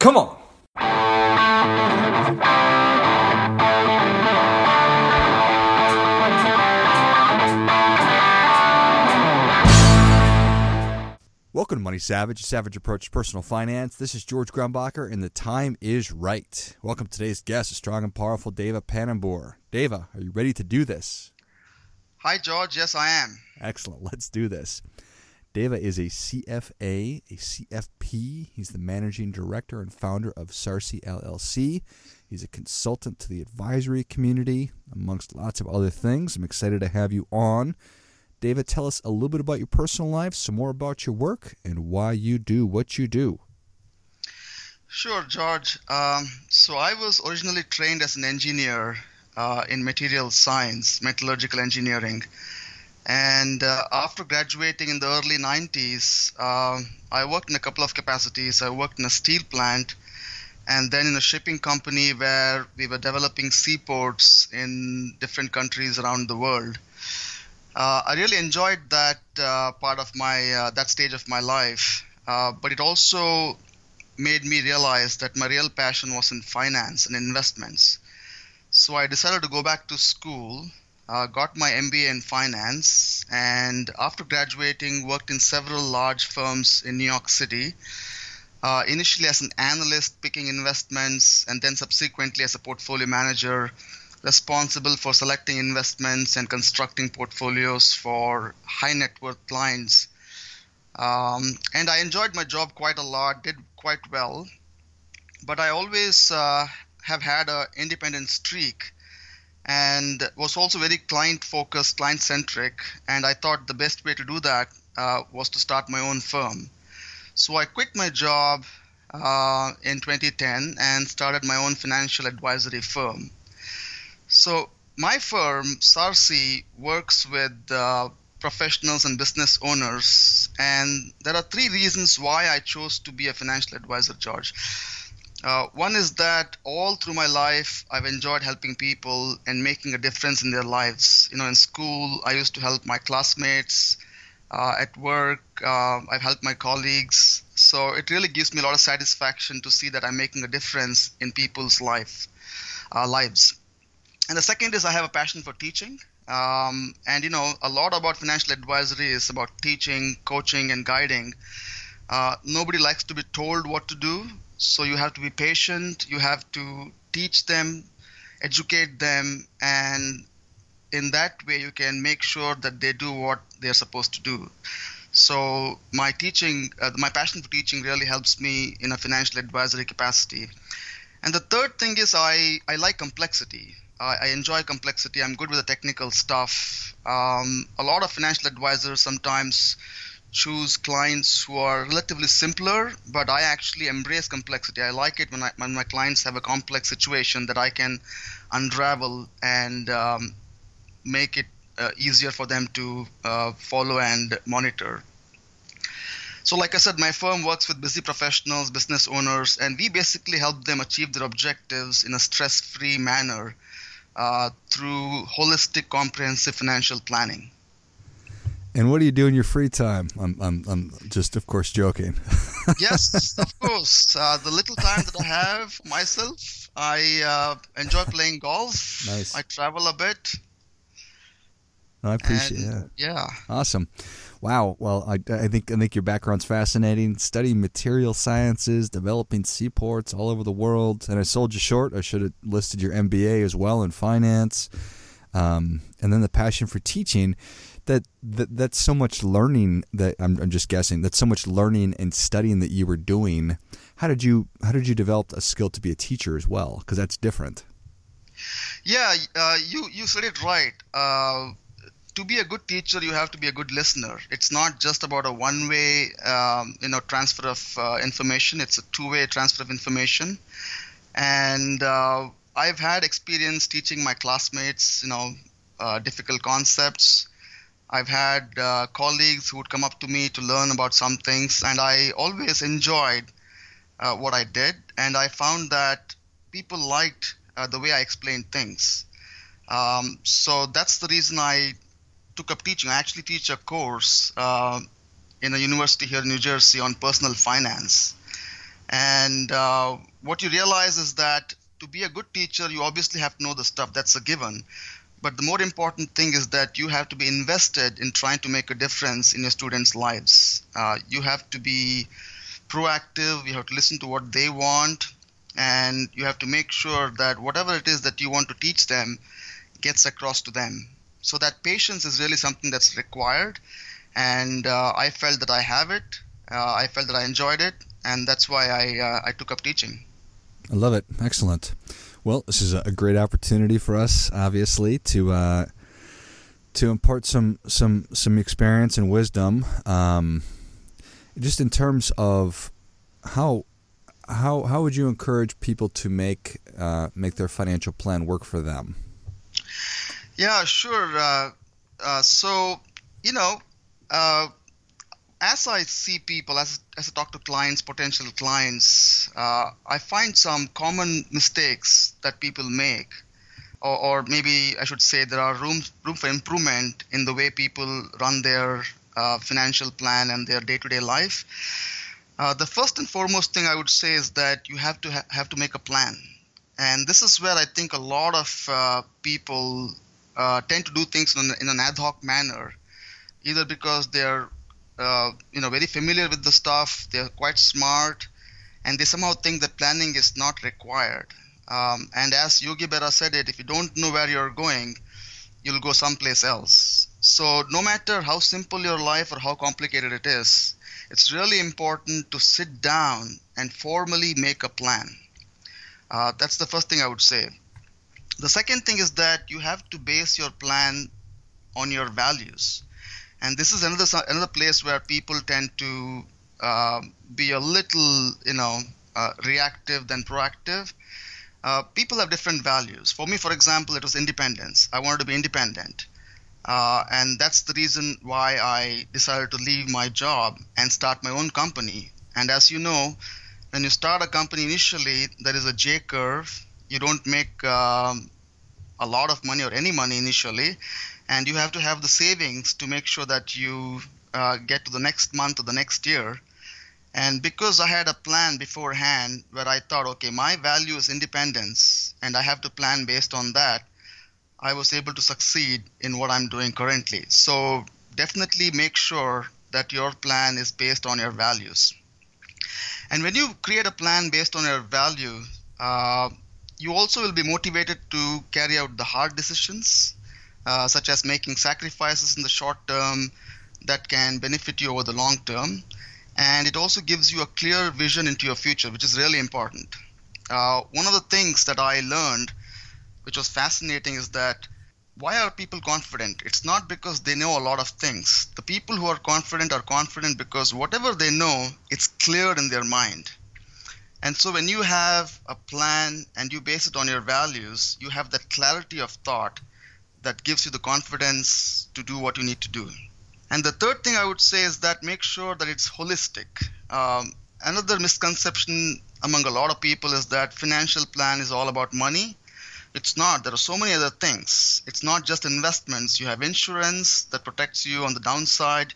Come on. Welcome to Money Savage, a savage approach to personal finance. This is George Grombacher, and the time is right. Welcome to today's guest, a strong and powerful Deva Panambur. Deva, are you ready to do this? Hi, George. Yes, I am. Excellent. Let's do this. Deva is a CFA, a CFP. He's the managing director and founder of Sarsi LLC. He's a consultant to the advisory community, amongst lots of other things. I'm excited to have you on. David, tell us a little bit about your personal life, some more about your work, and why you do what you do. Sure, George. Um, so I was originally trained as an engineer uh, in material science, metallurgical engineering. And uh, after graduating in the early 90s, uh, I worked in a couple of capacities. I worked in a steel plant and then in a shipping company where we were developing seaports in different countries around the world. Uh, I really enjoyed that uh, part of my uh, that stage of my life, uh, but it also made me realize that my real passion was in finance and investments. So I decided to go back to school, uh, got my MBA in finance, and after graduating, worked in several large firms in New York City. Uh, initially as an analyst picking investments, and then subsequently as a portfolio manager responsible for selecting investments and constructing portfolios for high net worth clients. Um, and I enjoyed my job quite a lot, did quite well. But I always uh, have had an independent streak and was also very client focused, client centric. And I thought the best way to do that uh, was to start my own firm. So I quit my job uh, in 2010 and started my own financial advisory firm. So my firm, Sarsi, works with uh, professionals and business owners, and there are three reasons why I chose to be a financial advisor, George. Uh, one is that all through my life, I've enjoyed helping people and making a difference in their lives. You know, in school, I used to help my classmates. Uh, at work, uh, I've helped my colleagues. So it really gives me a lot of satisfaction to see that I'm making a difference in people's life, uh, lives. And the second is I have a passion for teaching. Um, and you know, a lot about financial advisory is about teaching, coaching, and guiding. Uh, nobody likes to be told what to do, so you have to be patient. You have to teach them, educate them, and in that way, you can make sure that they do what they're supposed to do. So my teaching, uh, my passion for teaching, really helps me in a financial advisory capacity. And the third thing is I, I like complexity. I, I enjoy complexity. I'm good with the technical stuff. Um, a lot of financial advisors sometimes choose clients who are relatively simpler, but I actually embrace complexity. I like it when, I, when my clients have a complex situation that I can unravel and um, make it uh, easier for them to uh, follow and monitor. So, like I said, my firm works with busy professionals, business owners, and we basically help them achieve their objectives in a stress free manner uh, through holistic, comprehensive financial planning. And what do you do in your free time? I'm, I'm, I'm just, of course, joking. yes, of course. Uh, the little time that I have myself, I uh, enjoy playing golf. Nice. I travel a bit. I appreciate and, that. Yeah. Awesome. Wow. Well, I, I think I think your background's fascinating. Studying material sciences, developing seaports all over the world, and I sold you short. I should have listed your MBA as well in finance, um, and then the passion for teaching. That, that that's so much learning that I'm, I'm just guessing. That's so much learning and studying that you were doing. How did you how did you develop a skill to be a teacher as well? Because that's different. Yeah, uh, you you said it right. Uh, to be a good teacher, you have to be a good listener. It's not just about a one-way, um, you know, transfer of uh, information. It's a two-way transfer of information. And uh, I've had experience teaching my classmates, you know, uh, difficult concepts. I've had uh, colleagues who would come up to me to learn about some things, and I always enjoyed uh, what I did. And I found that people liked uh, the way I explained things. Um, so that's the reason I took up teaching. I actually teach a course uh, in a university here in New Jersey on personal finance. And uh, what you realize is that to be a good teacher, you obviously have to know the stuff. That's a given. But the more important thing is that you have to be invested in trying to make a difference in your students' lives. Uh, you have to be proactive, you have to listen to what they want, and you have to make sure that whatever it is that you want to teach them gets across to them. So that patience is really something that's required, and uh, I felt that I have it. Uh, I felt that I enjoyed it, and that's why I uh, I took up teaching. I love it. Excellent. Well, this is a great opportunity for us, obviously, to uh, to impart some some some experience and wisdom. Um, just in terms of how how how would you encourage people to make uh, make their financial plan work for them? Yeah, sure. Uh, uh, so you know, uh, as I see people, as, as I talk to clients, potential clients, uh, I find some common mistakes that people make. Or, or, maybe I should say there are room, room for improvement in the way people run their uh, financial plan and their day to day life. Uh, the first and foremost thing I would say is that you have to ha- have to make a plan. And this is where I think a lot of uh, people uh, tend to do things in, in an ad hoc manner, either because they're uh, you know very familiar with the stuff they're quite smart and they somehow think that planning is not required. Um, and as yogi berra said it if you don't know where you're going you'll go someplace else. So no matter how simple your life or how complicated it is it's really important to sit down and formally make a plan. Uh, that's the first thing i would say. The second thing is that you have to base your plan on your values and this is another another place where people tend to uh, be a little you know uh, reactive than proactive. Uh, people have different values. For me for example it was independence. I wanted to be independent. Uh, and that's the reason why i decided to leave my job and start my own company. And as you know when you start a company initially there is a j curve. You don't make um, a lot of money or any money initially and you have to have the savings to make sure that you uh, get to the next month or the next year. And because I had a plan beforehand where I thought, okay, my value is independence, and I have to plan based on that, I was able to succeed in what I'm doing currently. So definitely make sure that your plan is based on your values. And when you create a plan based on your value, uh, you also will be motivated to carry out the hard decisions uh, such as making sacrifices in the short term that can benefit you over the long term. And it also gives you a clear vision into your future, which is really important. Uh, one of the things that I learned, which was fascinating, is that why are people confident? It's not because they know a lot of things. The people who are confident are confident because whatever they know, it's clear in their mind. And so when you have a plan and you base it on your values, you have that clarity of thought that gives you the confidence to do what you need to do. And the third thing I would say is that make sure that it's holistic. Um, another misconception among a lot of people is that financial plan is all about money. It's not. There are so many other things. It's not just investments. You have insurance that protects you on the downside.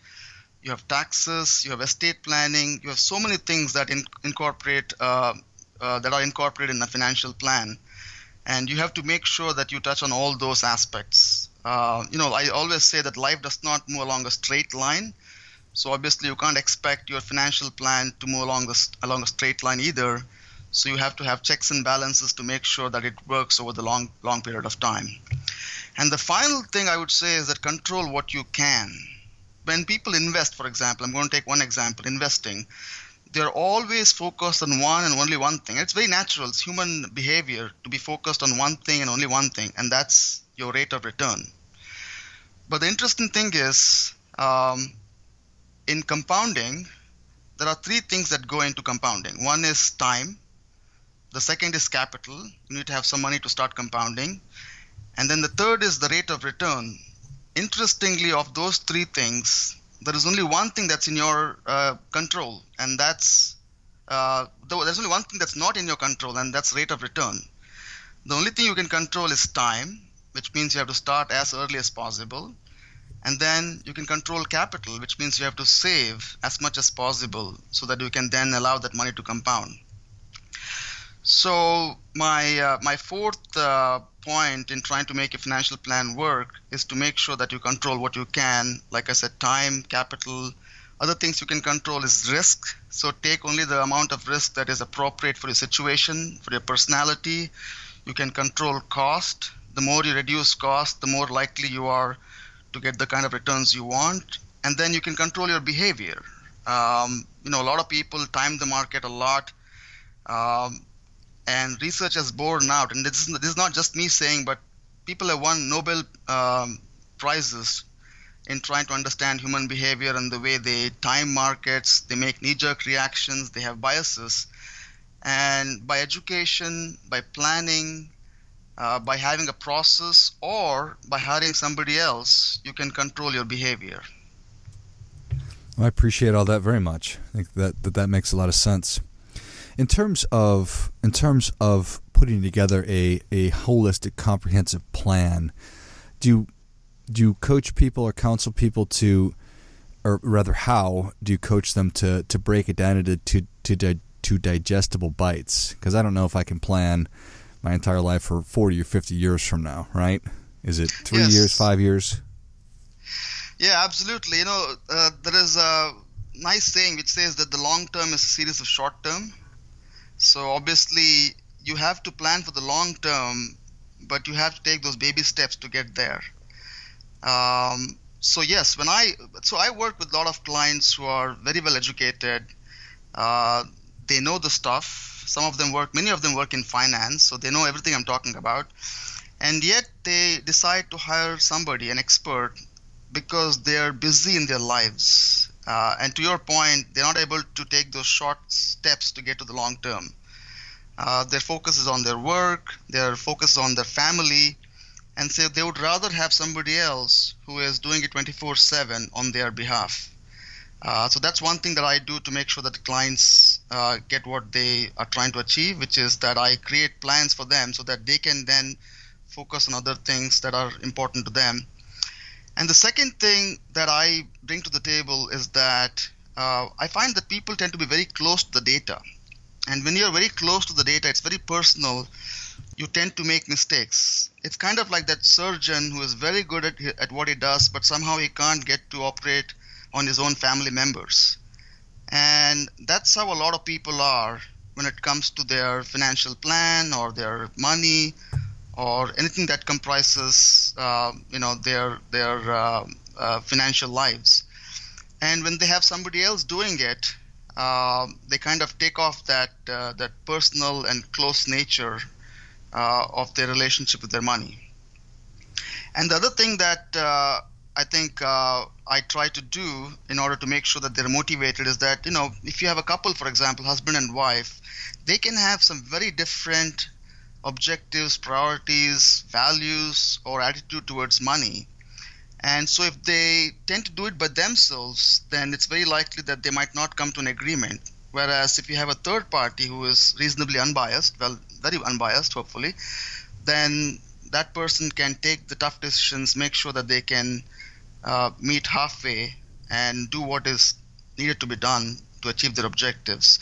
You have taxes. You have estate planning. You have so many things that in, incorporate uh, uh, that are incorporated in a financial plan and you have to make sure that you touch on all those aspects. Uh, you know, I always say that life does not move along a straight line. So obviously, you can't expect your financial plan to move along the, along a straight line either. So you have to have checks and balances to make sure that it works over the long long period of time. And the final thing I would say is that control what you can. When people invest, for example, I'm going to take one example: investing they're always focused on one and only one thing. It's very natural. It's human behavior to be focused on one thing and only one thing, and that's your rate of return. But the interesting thing is, um, in compounding, there are three things that go into compounding. One is time. The second is capital. You need to have some money to start compounding. And then the third is the rate of return. Interestingly, of those three things, there is only one thing that's in your uh, control, and that's uh, there's only one thing that's not in your control, and that's rate of return. The only thing you can control is time, which means you have to start as early as possible. And then you can control capital, which means you have to save as much as possible so that you can then allow that money to compound. So my uh, my fourth uh, point in trying to make a financial plan work is to make sure that you control what you can. Like I said, time, capital. Other things you can control is risk. So take only the amount of risk that is appropriate for your situation, for your personality. You can control cost. The more you reduce cost, the more likely you are to get the kind of returns you want. And then you can control your behavior. Um, you know, a lot of people time the market a lot. Um, and research has borne out, and this is, this is not just me saying, but people have won Nobel um, prizes in trying to understand human behavior and the way they time markets, they make knee-jerk reactions, they have biases, and by education, by planning, uh, by having a process, or by hiring somebody else, you can control your behavior. Well, I appreciate all that very much. I think that, that that makes a lot of sense in terms of in terms of putting together a, a holistic comprehensive plan do you, do you coach people or counsel people to or rather how do you coach them to to break it down into to to, to digestible bites? Because i don't know if i can plan my entire life for 40 or 50 years from now right? Is it three yes. years five years? Yeah absolutely. You know uh, there is a nice saying which says that the long term is a series of short term so obviously, you have to plan for the long term, but you have to take those baby steps to get there. Um, so yes, when I so I work with a lot of clients who are very well educated. Uh, they know the stuff. Some of them work. Many of them work in finance, so they know everything I'm talking about. And yet they decide to hire somebody, an expert, because they're busy in their lives uh, and to your point, they're not able to take those short steps to get to the long term. Uh, their focus is on their work, their focus on their family, and so they would rather have somebody else who is doing it 24 7 on their behalf. Uh, so that's one thing that I do to make sure that the clients uh, get what they are trying to achieve, which is that I create plans for them so that they can then focus on other things that are important to them and the second thing that I bring to the table is that uh, I find that people tend to be very close to the data. And when you're very close to the data, it's very personal. You tend to make mistakes. It's kind of like that surgeon who is very good at, at what he does, but somehow he can't get to operate on his own family members. And that's how a lot of people are when it comes to their financial plan or their money or anything that comprises uh, you know their their uh, uh, financial lives. And when they have somebody else doing it uh, they kind of take off that uh, that personal and close nature uh, of their relationship with their money. And the other thing that I think I try to do in order to make sure that they're motivated is that you know if you have a couple for example husband and wife they can have some very different objectives, priorities, values, or attitude towards money. And so, if they tend to do it by themselves, then it's very likely that they might not come to an agreement. Whereas, if you have a third party who is reasonably unbiased, well, very unbiased, hopefully, then that person can take the tough decisions, make sure that they can uh, meet halfway and do what is needed to be done to achieve their objectives.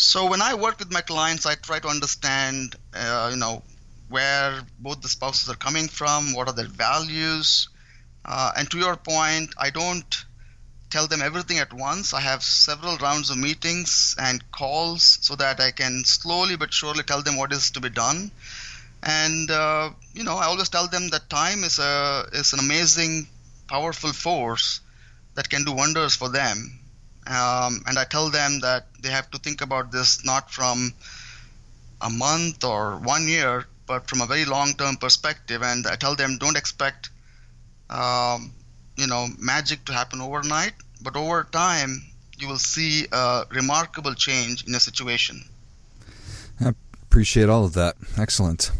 So when I work with my clients, I try to understand, uh, you know, where both the spouses are coming from, what are their values, uh, and to your point, I don't tell them everything at once. I have several rounds of meetings and calls so that I can slowly but surely tell them what is to be done. And uh, you know, I always tell them that time is a is an amazing, powerful force that can do wonders for them um, and I tell them that they have to think about this not from a month or one year, but from a very long-term perspective. And I tell them don't expect, um, you know, magic to happen overnight, but over time you will see a remarkable change in a situation. I appreciate all of that. Excellent.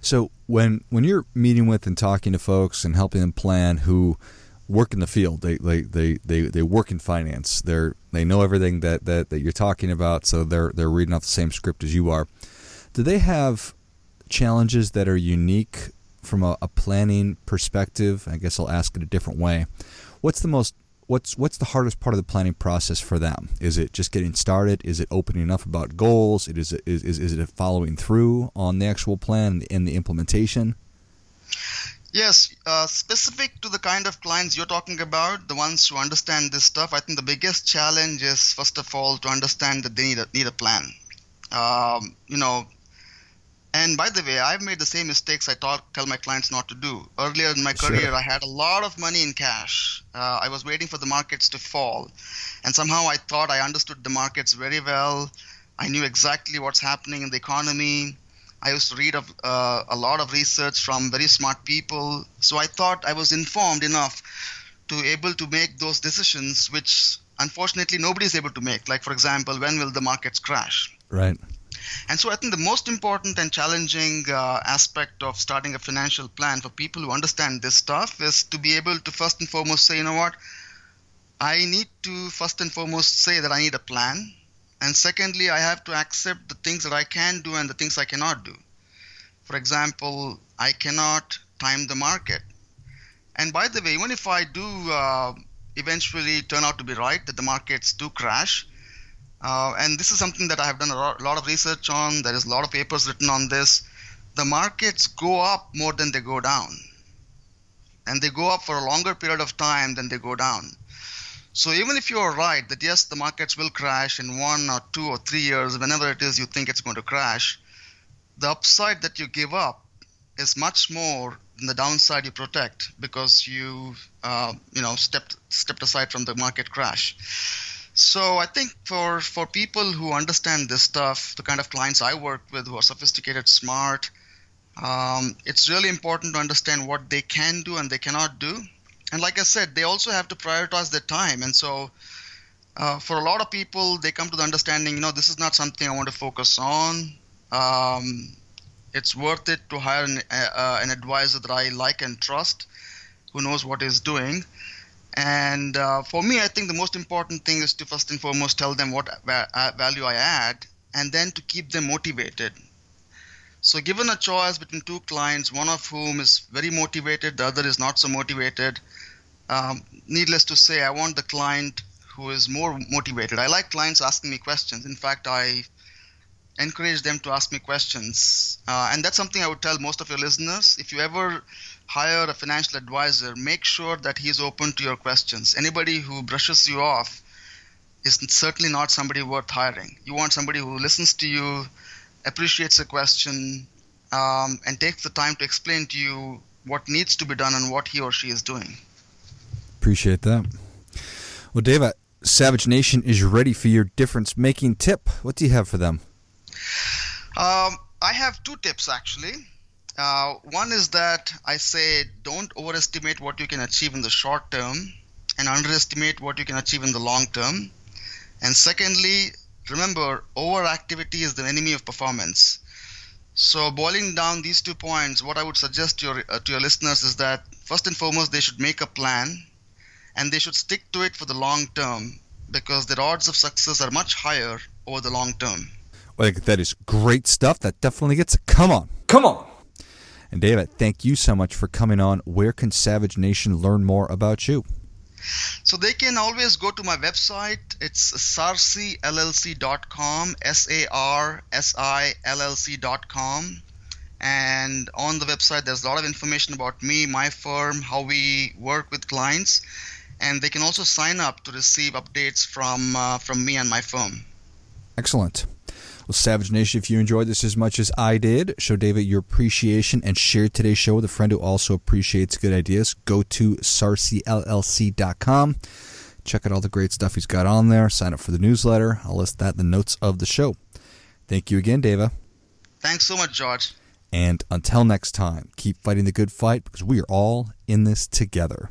So when when you're meeting with and talking to folks and helping them plan who work in the field. They they, they, they, they work in finance. They're they know everything that, that, that you're talking about, so they're they're reading off the same script as you are. Do they have challenges that are unique from a, a planning perspective? I guess I'll ask it a different way. What's the most what's what's the hardest part of the planning process for them? Is it just getting started? Is it opening up about goals? It is is is, is it following through on the actual plan and the implementation? Yes, uh, specific to the kind of clients you're talking about, the ones who understand this stuff, I think the biggest challenge is first of all to understand that they need a need a plan. Um, you know, and by the way, I've made the same mistakes I talk, tell my clients not to do. Earlier in my career, sure. I had a lot of money in cash. Uh, I was waiting for the markets to fall. And somehow I thought I understood the markets very well. I knew exactly what's happening in the economy. I used to read of, uh, a lot of research from very smart people. So I thought I was informed enough to able to make those decisions, which unfortunately nobody is able to make. Like, for example, when will the markets crash? Right. And so I think the most important and challenging uh, aspect of starting a financial plan for people who understand this stuff is to be able to first and foremost say, you know what, I need to first and foremost say that I need a plan. And secondly, I have to accept the things that I can do and the things I cannot do. For example, I cannot time the market. And by the way, even if I do uh, eventually turn out to be right that the markets do crash, uh, and this is something that I have done a lot of research on. There is a lot of papers written on this. The markets go up more than they go down, and they go up for a longer period of time than they go down. So even if you are right that yes, the markets will crash in one or two or three years, whenever it is you think it's going to crash, the upside that you give up is much more than the downside you protect because you uh, you know stepped stepped aside from the market crash. So I think for for people who understand this stuff, the kind of clients I work with who are sophisticated, smart, um, it's really important to understand what they can do and they cannot do. And like I said, they also have to prioritize their time. And so uh, for a lot of people, they come to the understanding, you know, this is not something I want to focus on. Um, it's worth it to hire an, uh, an advisor that I like and trust, who knows what he's doing. And uh, for me, I think the most important thing is to first and foremost tell them what uh, value I add, and then to keep them motivated. So, given a choice between two clients, one of whom is very motivated, the other is not so motivated, um, needless to say, I want the client who is more motivated. I like clients asking me questions. In fact, I encourage them to ask me questions. Uh, and that's something I would tell most of your listeners. If you ever hire a financial advisor, make sure that he's open to your questions. Anybody who brushes you off is certainly not somebody worth hiring. You want somebody who listens to you, appreciates a question, um, and takes the time to explain to you what needs to be done and what he or she is doing. Appreciate that. Well, Dave, Savage Nation is ready for your difference making tip. What do you have for them? Um, I have two tips actually. Uh, one is that I say don't overestimate what you can achieve in the short term and underestimate what you can achieve in the long term. And secondly, remember, overactivity is the enemy of performance. So, boiling down these two points, what I would suggest to your, uh, to your listeners is that first and foremost, they should make a plan and they should stick to it for the long term because their odds of success are much higher over the long term. Well, that is great stuff. That definitely gets a come on. Come on. And David, thank you so much for coming on. Where can Savage Nation learn more about you? So they can always go to my website. It's sarsillc.com, S A R S I L L C.com. And on the website, there's a lot of information about me, my firm, how we work with clients. And they can also sign up to receive updates from, uh, from me and my firm. Excellent. Well, Savage Nation, if you enjoyed this as much as I did, show David your appreciation and share today's show with a friend who also appreciates good ideas. Go to sarsillc.com. Check out all the great stuff he's got on there. Sign up for the newsletter. I'll list that in the notes of the show. Thank you again, Deva. Thanks so much, George. And until next time, keep fighting the good fight because we are all in this together.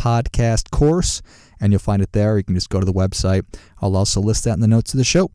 podcast course, and you'll find it there. You can just go to the website. I'll also list that in the notes of the show.